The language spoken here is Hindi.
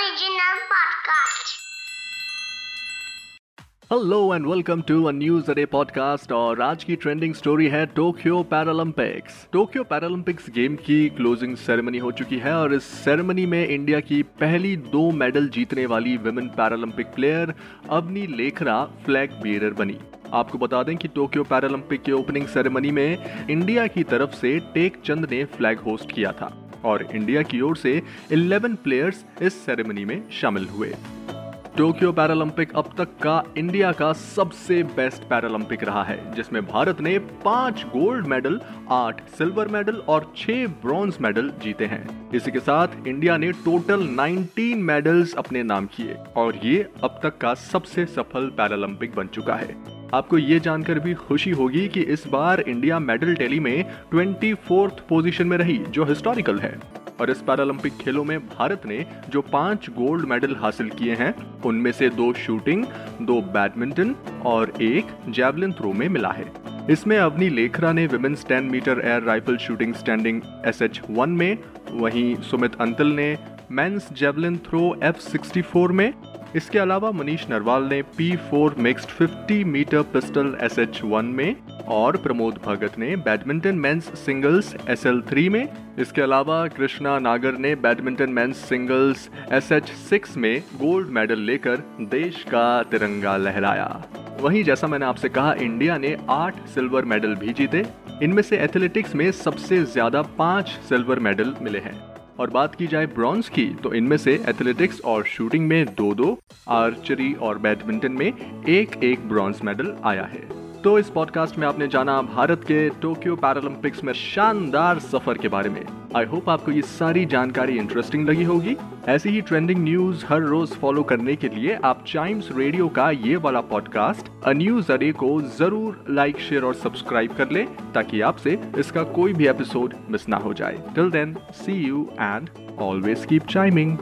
Original podcast. Hello and welcome to a news a day podcast और आज की ट्रेंडिंग स्टोरी है Tokyo Paralympics Tokyo Paralympics game की क्लोजिंग सेरेमनी हो चुकी है और इस सेरेमनी में इंडिया की पहली दो मेडल जीतने वाली women Paralympic player Avani Lekhara flag bearer बनी। आपको बता दें कि टोक्यो पैरालंपिक के ओपनिंग सेरेमनी में इंडिया की तरफ़ से टेक चंद ने फ्लैग होस्ट किया था। और इंडिया की ओर से 11 प्लेयर्स इस सेरेमनी में शामिल हुए। टोक्यो पैरालंपिक अब तक का इंडिया का सबसे बेस्ट पैरालंपिक रहा है, जिसमें भारत ने पाँच गोल्ड मेडल, आठ सिल्वर मेडल और छह ब्रॉन्ज मेडल जीते हैं। इसी के साथ इंडिया ने टोटल 19 मेडल्स अपने नाम किए और ये अब तक का सबसे सफल पैरालंपिक बन चुका है। आपको ये जानकर भी खुशी होगी कि इस बार इंडिया मेडल टैली में ट्वेंटी पोजीशन में रही, जो हिस्टोरिकल है। और इस पैरालंपिक खेलों में भारत ने जो पाँच गोल्ड मेडल हासिल किए हैं, उनमें से दो शूटिंग, दो बैडमिंटन और एक जैवलिन थ्रो में मिला है। इसमें अवनी लेखरा ने women's 10 metre air rifle shooting standing S H one में, वहीं सुमित अंतल ने men's javelin throw F sixty में इसके अलावा मनीष नरवाल ने P four mixed 50 metre pistol S H one में और प्रमोद भगत ने badminton men's singles S L three में। इसके अलावा कृष्णा नागर ने badminton men's singles S H six में गोल्ड मेडल लेकर देश का तिरंगा लहराया। वहीं जैसा मैंने आपसे कहा, इंडिया ने आठ सिल्वर मेडल भी जीते। इनमें से एथलेटिक्स में सबसे ज़्यादा पाँच सिल्वर मेडल मिले हैं। और बात की जाए ब्रॉन्ज की तो इनमें से एथलेटिक्स और शूटिंग में दो दो आर्चरी और बैडमिंटन में एक एक ब्रॉन्ज मेडल आया है। तो इस पॉडकास्ट में आपने जाना भारत के टोक्यो पैरालंपिक्स में शानदार सफ़र के बारे में। आई होप आपको ये सारी जानकारी इंटरेस्टिंग लगी होगी। ऐसी ही ट्रेंडिंग न्यूज़ हर रोज फॉलो करने के लिए आप टाइम्स रेडियो का ये वाला पॉडकास्ट अ न्यूज़ अडे को ज़रूर लाइक शेयर और सब्सक्राइब कर ले, ताकि आपसे इसका कोई भी एपिसोड मिस ना हो जाए। Till then see you and always keep chiming